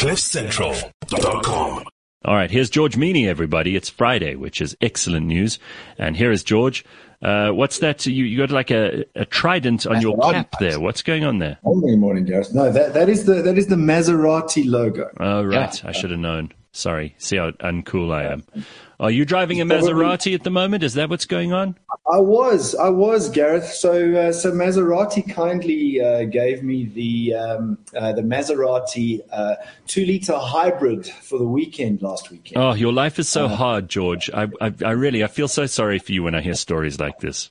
CliffCentral.com. All right, here's George Mienie, everybody. It's Friday, which is excellent news. And here is George. Uh, what's that? You, you got like a, a trident on your cap there. What's going on there? Morning, morning, Gareth. No, that, that is the that is the Maserati logo. Oh, right. I should have known. Sorry. See how uncool I am. Are you driving a Maserati at the moment? Is that what's going on? I was, I was, Gareth. So, uh, so Maserati kindly uh, gave me the um, uh, the Maserati uh, two liter hybrid for the weekend last weekend. Oh, your life is so hard, George. I, I, I really, I feel so sorry for you when I hear stories like this.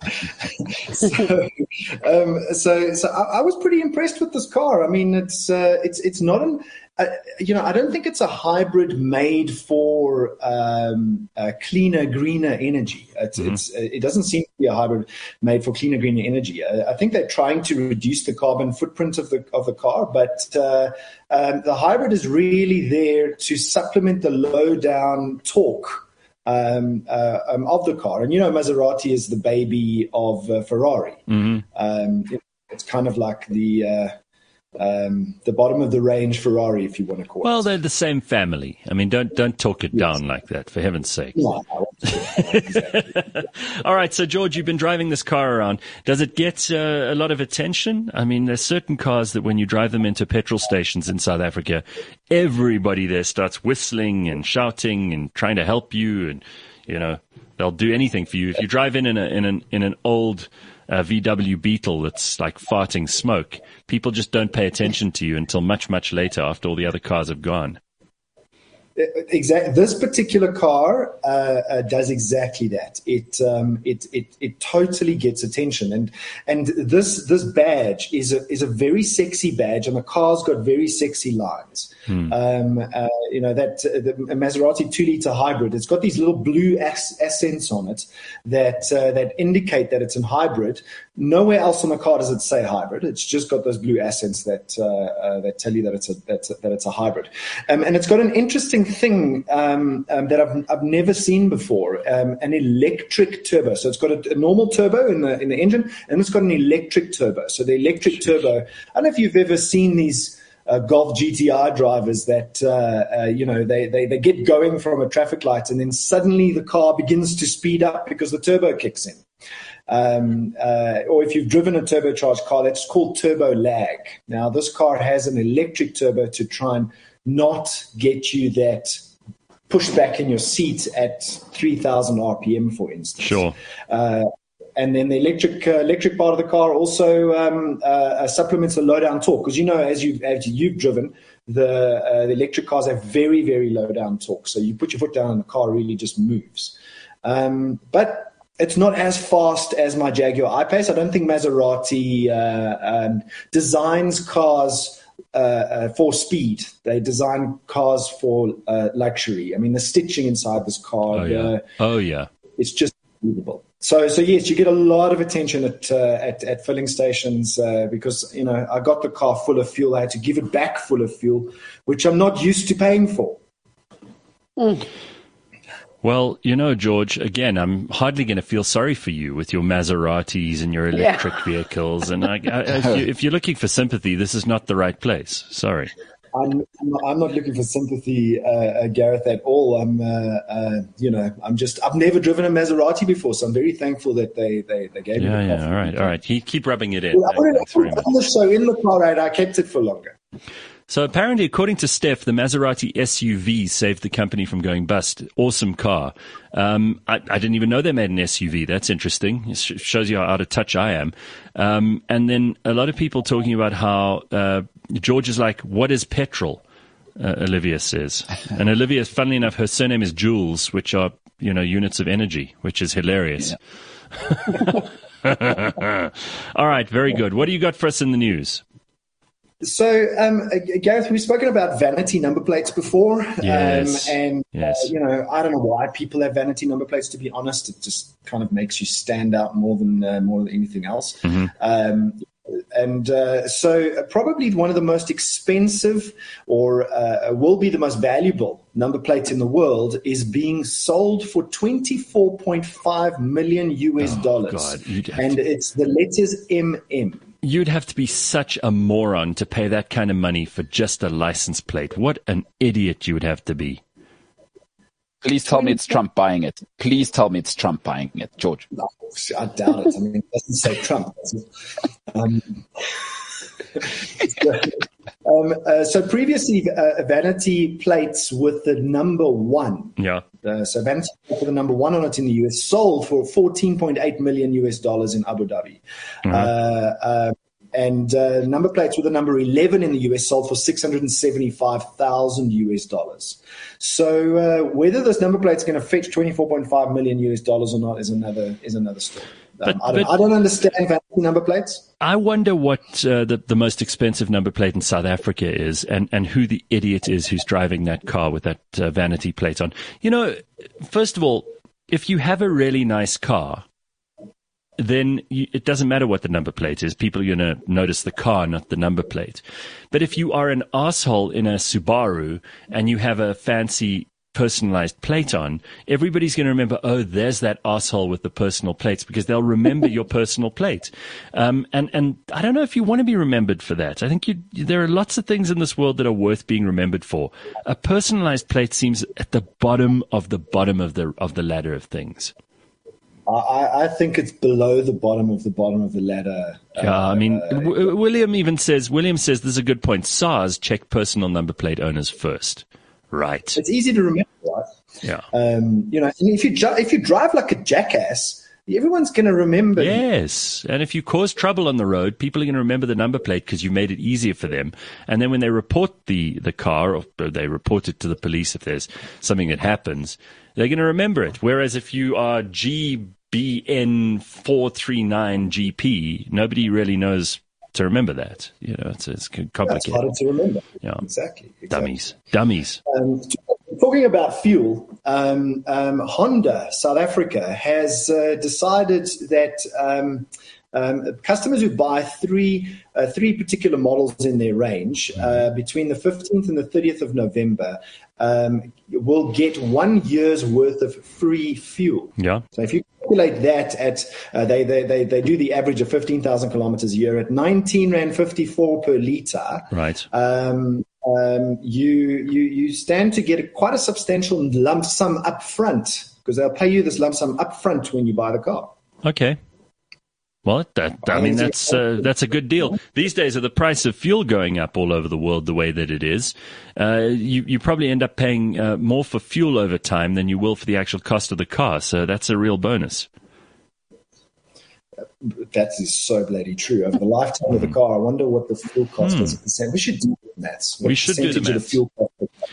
so, um, so, so I, I, was pretty impressed with this car. I mean, it's uh, it's it's not an uh, you know, I don't think it's a hybrid made for um, cleaner, greener energy. It's, mm-hmm. it's, it doesn't seem to be a hybrid made for cleaner, greener energy. I, I, think they're trying to reduce the carbon footprint of the of the car, but uh, um, the hybrid is really there to supplement the low down torque. Um, uh, um, of the car. And you know, Maserati is the baby of uh, Ferrari. Mm-hmm. Um, it, it's kind of like the uh, um, the bottom of the range Ferrari, if you want to call well, it. Well, they're the same family. I mean, don't don't talk it yes. down like that, for heaven's sake. No, All right, so George, you've been driving this car around. Does it get uh, a lot of attention? I mean, there's certain cars that when you drive them into petrol stations in South Africa, everybody there starts whistling and shouting and trying to help you, and you know they'll do anything for you. If you drive in in, a, in an in an old a VW Beetle that's like farting smoke. People just don't pay attention to you until much, much later after all the other cars have gone. Exactly. This particular car uh, uh, does exactly that. It, um, it it it totally gets attention, and and this this badge is a is a very sexy badge, and the car's got very sexy lines. Hmm. Um, uh, you know that uh, the Maserati two liter hybrid. It's got these little blue accents on it that uh, that indicate that it's a hybrid. Nowhere else on the car does it say hybrid. It's just got those blue accents that uh, that tell you that it's a that, that it's a hybrid, um, and it's got an interesting thing um, um, that I've, I've never seen before um, an electric turbo. So it's got a, a, normal turbo in the, in the engine and it's got an electric turbo. So the electric turbo, I don't know if you've ever seen these. Uh, Golf GTI drivers that uh, uh, you know they, they they get going from a traffic light and then suddenly the car begins to speed up because the turbo kicks in. Um, uh, or if you've driven a turbocharged car, that's called turbo lag. Now, this car has an electric turbo to try and not get you that push back in your seat at 3000 RPM, for instance. Sure. Uh, and then the electric uh, electric part of the car also um, uh, supplements the low down torque because you know as you as you've driven the uh, the electric cars have very very low down torque so you put your foot down and the car really just moves um, but it's not as fast as my Jaguar I-Pace. I don't think Maserati uh, um, designs cars uh, uh, for speed. They design cars for uh, luxury. I mean, the stitching inside this car. Oh yeah. oh yeah. It's just unbelievable. So, so yes, you get a lot of attention at uh, at, at, filling stations uh, because you know I got the car full of fuel. I had to give it back full of fuel, which I'm not used to paying for. Mm. Well, you know, George, again, I'm hardly going to feel sorry for you with your Maseratis and your electric yeah. vehicles. And I, I, if, you, are looking for sympathy, this is not the right place. Sorry. I'm, I'm not looking for sympathy, uh, uh, Gareth, at all. I'm, uh, uh, you know, I'm just, I've never driven a Maserati before, so I'm very thankful that they, they, they gave yeah, me the Yeah, all right, all right. Keep rubbing it in. I put it on the show in the car, right? I kept it for longer. So apparently, according to Steph, the Maserati SUV saved the company from going bust. Awesome car. Um, I, I, didn't even know they made an SUV. That's interesting. It sh- shows you how out of touch I am. Um, and then a lot of people talking about how uh, George is like, "What is petrol?" Uh, Olivia says, and Olivia, funnily enough, her surname is Joules, which are you know units of energy, which is hilarious. Yeah. All right, very good. What do you got for us in the news? So, um, Gareth, we've spoken about vanity number plates before. Um, yes. Um, and, uh, yes. Uh, you know, I don't know why people have vanity number plates, to be honest. It just kind of makes you stand out more than, uh, more than anything else. Mm-hmm. Um, and uh, so, probably one of the most expensive or uh, will be the most valuable number plates in the world is being sold for 24.5 million US oh, dollars. And it's the letters MM. You'd have to be such a moron to pay that kind of money for just a license plate. What an idiot you would have to be. Please tell me it's Trump buying it. Please tell me it's Trump buying it, George. No, I doubt it. I mean, it doesn't say Trump. Um, um, uh, so previously, uh, vanity plates with the number one. Yeah. Uh, so vanity for the number one on it in the US sold for 14.8 million US dollars in Abu Dhabi. Mm-hmm. Uh, and uh, number plates with the number 11 in the US sold for 675,000 US dollars. So uh, whether this number plate is going to fetch 24.5 million US dollars or not is another is another story. Um, but, I, don't, but, I, don't, understand vanity number plates. I wonder what uh, the, the most expensive number plate in South Africa is and, and who the idiot is who's driving that car with that uh, vanity plate on. You know, first of all, if you have a really nice car, then you, it doesn't matter what the number plate is. People are going to notice the car, not the number plate. But if you are an asshole in a Subaru and you have a fancy personalized plate on, everybody's going to remember, oh, there's that asshole with the personal plates because they'll remember your personal plate. Um, and, and I don't know if you want to be remembered for that. I think you, there are lots of things in this world that are worth being remembered for. A personalized plate seems at the bottom of the bottom of the, of the ladder of things. I, I, think it's below the bottom of the bottom of the ladder. Yeah, uh, I mean, uh, w- William even says, William says there's a good point. SARS check personal number plate owners first. Right. It's easy to remember, right? Yeah. Um, you know, if you ju- if you drive like a jackass, everyone's going to remember. Yes, and if you cause trouble on the road, people are going to remember the number plate because you made it easier for them. And then when they report the the car, or they report it to the police if there's something that happens, they're going to remember it. Whereas if you are GBN four three nine GP, nobody really knows to remember that. You know, it's, it's complicated. It's harder to remember. Yeah. Exactly. exactly. Dummies. Dummies. Um, talking about fuel, um, um, Honda South Africa has uh, decided that um, um, customers who buy three uh, three particular models in their range uh, mm-hmm. between the 15th and the 30th of November um, will get one year's worth of free fuel. Yeah. So if you calculate that at uh, they, they they they do the average of 15,000 kilometers a year at 19 rand 54 per liter. Right. Um, um, you you you stand to get quite a substantial lump sum up front because they'll pay you this lump sum up front when you buy the car. Okay. Well, that, I mean, that's uh, that's a good deal. These days, with the price of fuel going up all over the world the way that it is, uh, you you probably end up paying uh, more for fuel over time than you will for the actual cost of the car. So that's a real bonus. That is so bloody true. Over the lifetime of the car, I wonder what the fuel cost mm. as a percent. We should do the maths. we should do the maths. The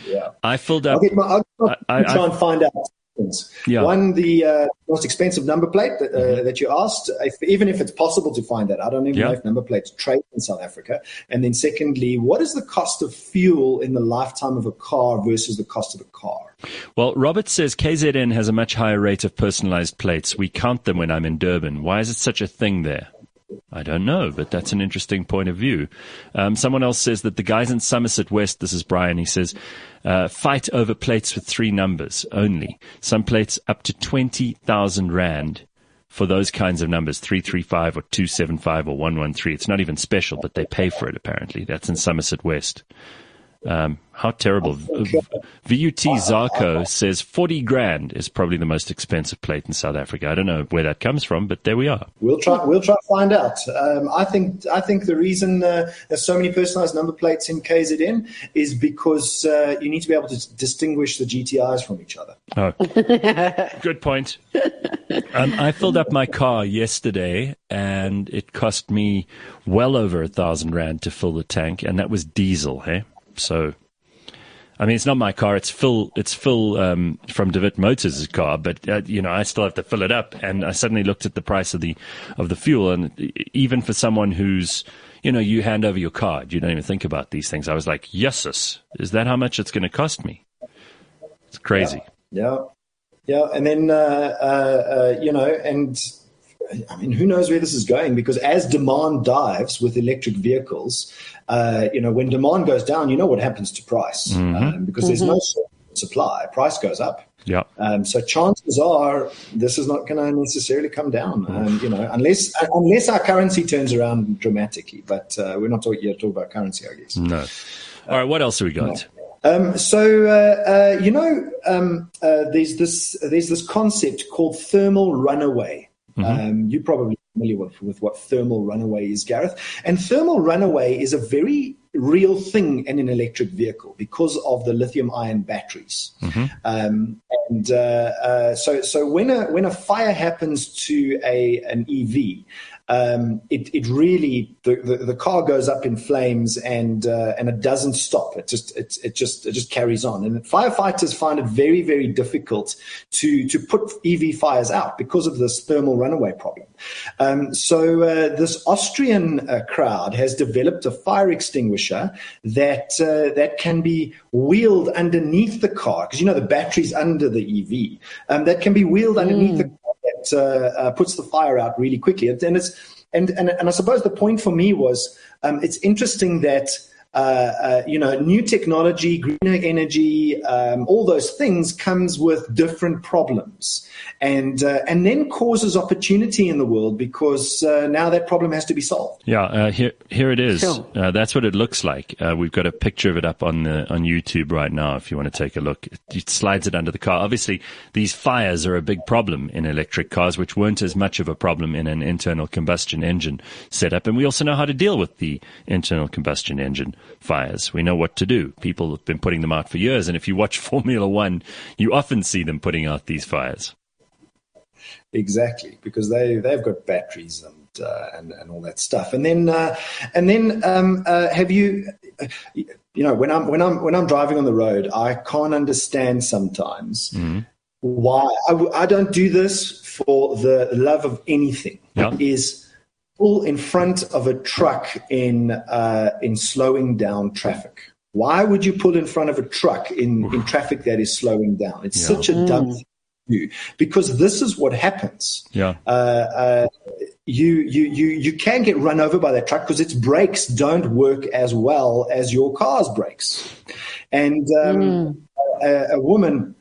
yeah. I filled up. I'll, my, I'll, I'll I, try I, and find out things. Yeah. One, the uh, most expensive number plate that, uh, mm-hmm. that you asked, if, even if it's possible to find that. I don't even yeah. know if number plates trade in South Africa. And then secondly, what is the cost of fuel in the lifetime of a car versus the cost of a car? Well, Robert says KZN has a much higher rate of personalized plates. We count them when I'm in Durban. Why is it such a thing there? I don't know, but that's an interesting point of view. Um, someone else says that the guys in Somerset West, this is Brian, he says, uh, fight over plates with three numbers only. Some plates up to 20,000 Rand for those kinds of numbers, 335 or 275 or 113. It's not even special, but they pay for it apparently. That's in Somerset West. Um, how terrible. VUT Zarko says 40 grand is probably the most expensive plate in South Africa. I don't know where that comes from, but there we are. We'll try, we'll try to find out. Um, I think, I think the reason uh, there's so many personalized number plates in KZN is because uh, you need to be able to distinguish the GTIs from each other. Oh, good point. Um, I filled up my car yesterday and it cost me well over a thousand rand to fill the tank and that was diesel, hey? So, I mean, it's not my car. It's Phil. It's Phil um, from Devitt Motors' car, but uh, you know, I still have to fill it up. And I suddenly looked at the price of the of the fuel, and even for someone who's you know, you hand over your card, you don't even think about these things. I was like, yeses, is that how much it's going to cost me? It's crazy. Yeah, yeah, yeah. and then uh, uh, uh you know, and I mean, who knows where this is going? Because as demand dives with electric vehicles, uh, you know, when demand goes down, you know what happens to price mm-hmm. um, because mm-hmm. there's no supply, price goes up. Yeah. Um, so chances are this is not going to necessarily come down, um, you know, unless unless our currency turns around dramatically. But uh, we're not talking yet talk about currency, I guess. No. All right. What else have we got? Um, so uh, uh, you know, um, uh, there's this there's this concept called thermal runaway. Um, you're probably familiar with, with what thermal runaway is, Gareth. And thermal runaway is a very real thing in an electric vehicle because of the lithium ion batteries. Um, and uh, uh, so, so when a when a fire happens to a an EV, um, it, it really the, the, the car goes up in flames and uh, and it doesn't stop. It just it, it just it just carries on. And firefighters find it very very difficult to to put EV fires out because of this thermal runaway problem. Um, so uh, this Austrian uh, crowd has developed a fire extinguisher that uh, that can be wheeled underneath the car because you know the battery's under the EV. Um, that can be wheeled underneath the car uh, uh, puts the fire out really quickly. And it's and and, and I suppose the point for me was um, it's interesting that. Uh, uh, you know, new technology, greener energy, um, all those things comes with different problems, and uh, and then causes opportunity in the world because uh, now that problem has to be solved. Yeah, uh, here here it is. Sure. Uh, that's what it looks like. Uh, we've got a picture of it up on the on YouTube right now. If you want to take a look, it, it slides it under the car. Obviously, these fires are a big problem in electric cars, which weren't as much of a problem in an internal combustion engine setup. And we also know how to deal with the internal combustion engine fires. We know what to do. People have been putting them out for years, and if you watch Formula One, you often see them putting out these fires. Exactly, because they they've got batteries and uh, and and all that stuff. And then uh, and then um, uh, have you? You know, when I'm when I'm when I'm driving on the road, I can't understand sometimes why I don't do this for the love of anything. Yeah. Is pull in front of a truck in uh, in slowing down traffic. Why would you pull in front of a truck in, in traffic that is slowing down? It's Yeah. such a dumb thing to do because this is what happens Yeah. uh, uh, you you you you can get run over by that truck because its brakes don't work as well as your car's brakes. And um, a, a woman,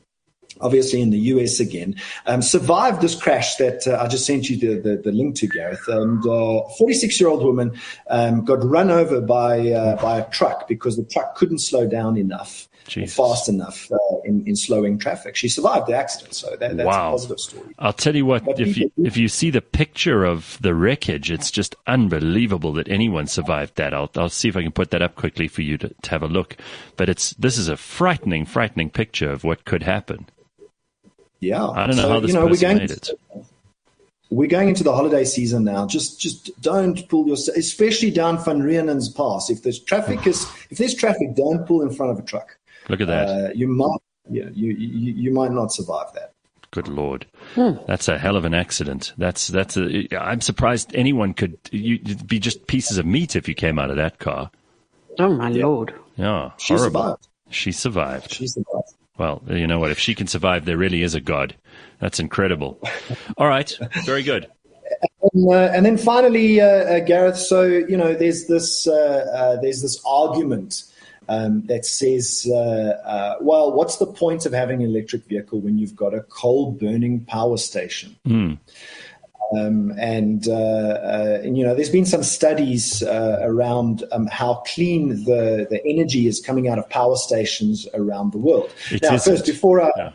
obviously in the US again, um, survived this crash that uh, I just sent you the, the, the link to, Gareth. And uh, 46 year old woman um, got run over by uh, by a truck because the truck couldn't slow down enough. Fast enough uh, in, in slowing traffic. She survived the accident, so that, that's Wow. a positive story. I'll tell you what, But if you if you see the picture of the wreckage, it's just unbelievable that anyone survived that. I'll I'll see if I can put that up quickly for you to, to have a look. But it's this is a frightening, frightening picture of what could happen. Yeah, I don't know So, how this you know, we're person going made it. we're going into the holiday season now. Just just don't pull your especially down Van Reenen's pass. If there's traffic is if there's traffic, don't pull in front of a truck. Look at that. Uh, you might yeah, you, you you might not survive that. Good lord, that's a hell of an accident. That's that's a. I'm surprised anyone could. You, you'd be just pieces of meat if you came out of that car. Oh my lord. Yeah, She horrible. survived. She survived. She survived. Well, you know what? If she can survive, there really is a God. That's incredible. All right, very good. And, uh, and then finally, uh, uh, Gareth. So you know, there's this uh, uh, there's this argument um, that says, uh, uh, well, what's the point of having an electric vehicle when you've got a coal burning power station? Um, and, uh, uh, and you know, there's been some studies uh, around um, how clean the, the energy is coming out of power stations around the world. It now, isn't. first, before I Yeah.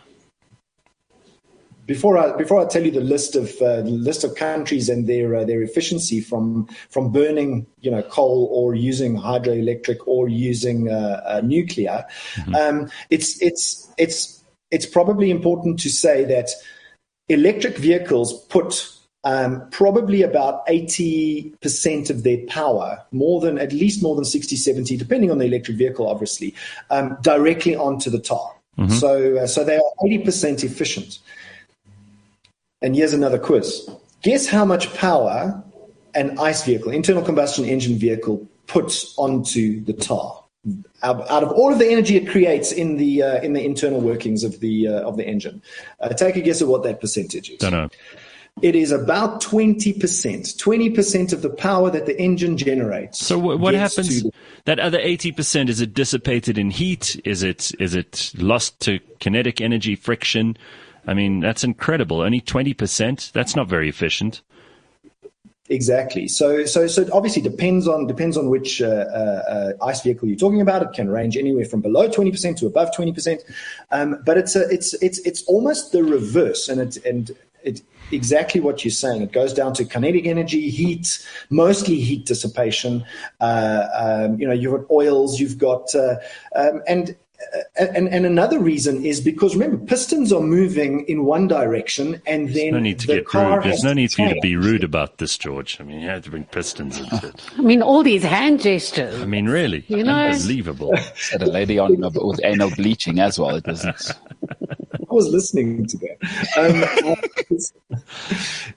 before I before I tell you the list of uh, list of countries and their uh, their efficiency from from burning you know coal or using hydroelectric or using uh, uh, nuclear, um, it's it's it's it's probably important to say that electric vehicles put um, probably about 80% of their power, more than at least more than 60, 70, depending on the electric vehicle, obviously, um, directly onto the tar. So, uh, so they are 80% efficient. And here's another quiz. Guess how much power an ICE vehicle, internal combustion engine vehicle, puts onto the tar? Out out of all of the energy it creates in the uh, in the internal workings of the uh, of the engine, uh, take a guess at what that percentage is. Don't know. It is about 20%. 20% of the power that the engine generates. So what, what happens? to that other eighty percent is it dissipated in heat? Is it is it lost to kinetic energy friction? I mean, that's incredible. Only twenty percent. That's not very efficient. Exactly. So, so, so it obviously depends on depends on which uh, uh, uh, ICE vehicle you're talking about. It can range anywhere from below 20% to above 20%. Um, but it's a, it's it's it's almost the reverse, and it and it exactly what you're saying. It goes down to kinetic energy, heat, mostly heat dissipation. Uh, um, you know, you've got oils, you've got uh, um, and. uh, And, and another reason is because remember pistons are moving in one direction and then There's No need to the get car rude. There's no need for you to be rude about this, George. I mean, you had to bring pistons into it. I mean, all these hand gestures. I mean, really, You know- unbelievable. Said a lady on with anal bleaching as well. It was I was listening to that. Um,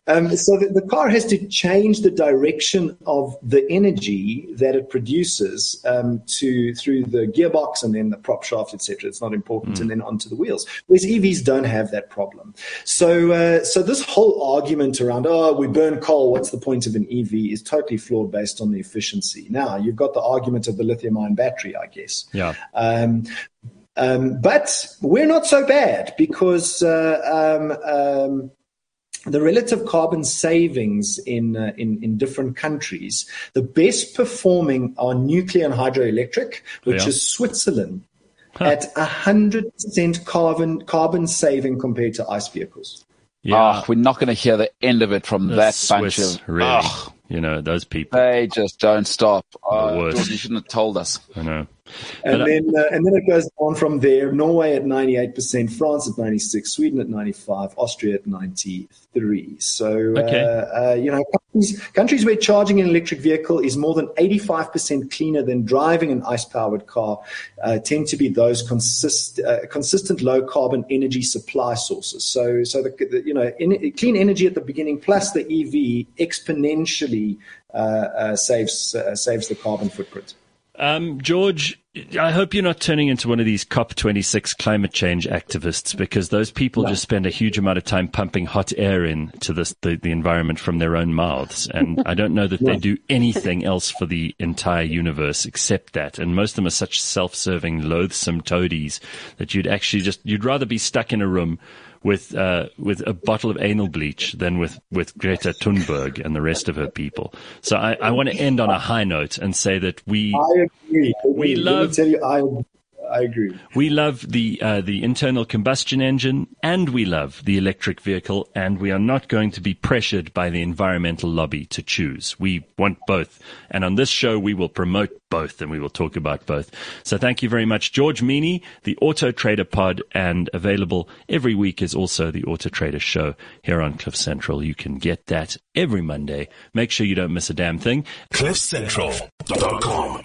um, so the, the car has to change the direction of the energy that it produces um, to through the gearbox and then the prop shaft, etc. It's not important, and then onto the wheels. Whereas EVs don't have that problem. So, uh, so this whole argument around oh we burn coal, what's the point of an EV is totally flawed based on the efficiency. Now you've got the argument of the lithium-ion battery, I guess. Yeah. Um, but we're not so bad because uh, um, um, the relative carbon savings in, uh, in in different countries, the best performing are nuclear and hydroelectric, which Yeah. is Switzerland, at hundred percent carbon carbon saving compared to ICE vehicles. Yeah. oh, we're not going to hear the end of it from The that Swiss, bunch of really. Ugh, You know, those people. they just don't stop. Oh, worst. George, you shouldn't have told us. I know. And But, uh, then, uh, and then it goes on from there. Norway at 98%, France at 96, Sweden at 95, Austria at 93. So, Okay. uh, uh, you know, countries, countries where charging an electric vehicle is more than 85% cleaner than driving an ICE-powered car uh, tend to be those consist, uh, consistent low-carbon energy supply sources. So, so the, the you know, in, clean energy at the beginning plus the EV exponentially uh, uh, saves uh, saves the carbon footprint. Um, George, I hope you're not turning into one of these COP26 climate change activists because those people just spend a huge amount of time pumping hot air into this, the, the environment from their own mouths. And I don't know that they do anything else for the entire universe except that. And most of them are such self-serving, loathsome toadies that you'd actually just, you'd rather be stuck in a room with uh, with a bottle of anal bleach than with, with Greta Thunberg and the rest of her people. So I, I want to end on a high note and say that we I agree. We love- tell you, I I agree. we love the uh, the internal combustion engine and we love the electric vehicle, and we are not going to be pressured by the environmental lobby to choose. We want both, and on this show we will promote both, and we will talk about both. So thank you very much, George Mienie, the Auto Trader Pod, and available every week is also the Auto Trader Show here on Cliff Central. You can get that every Monday. Make sure you don't miss a damn thing. CliffCentral.com.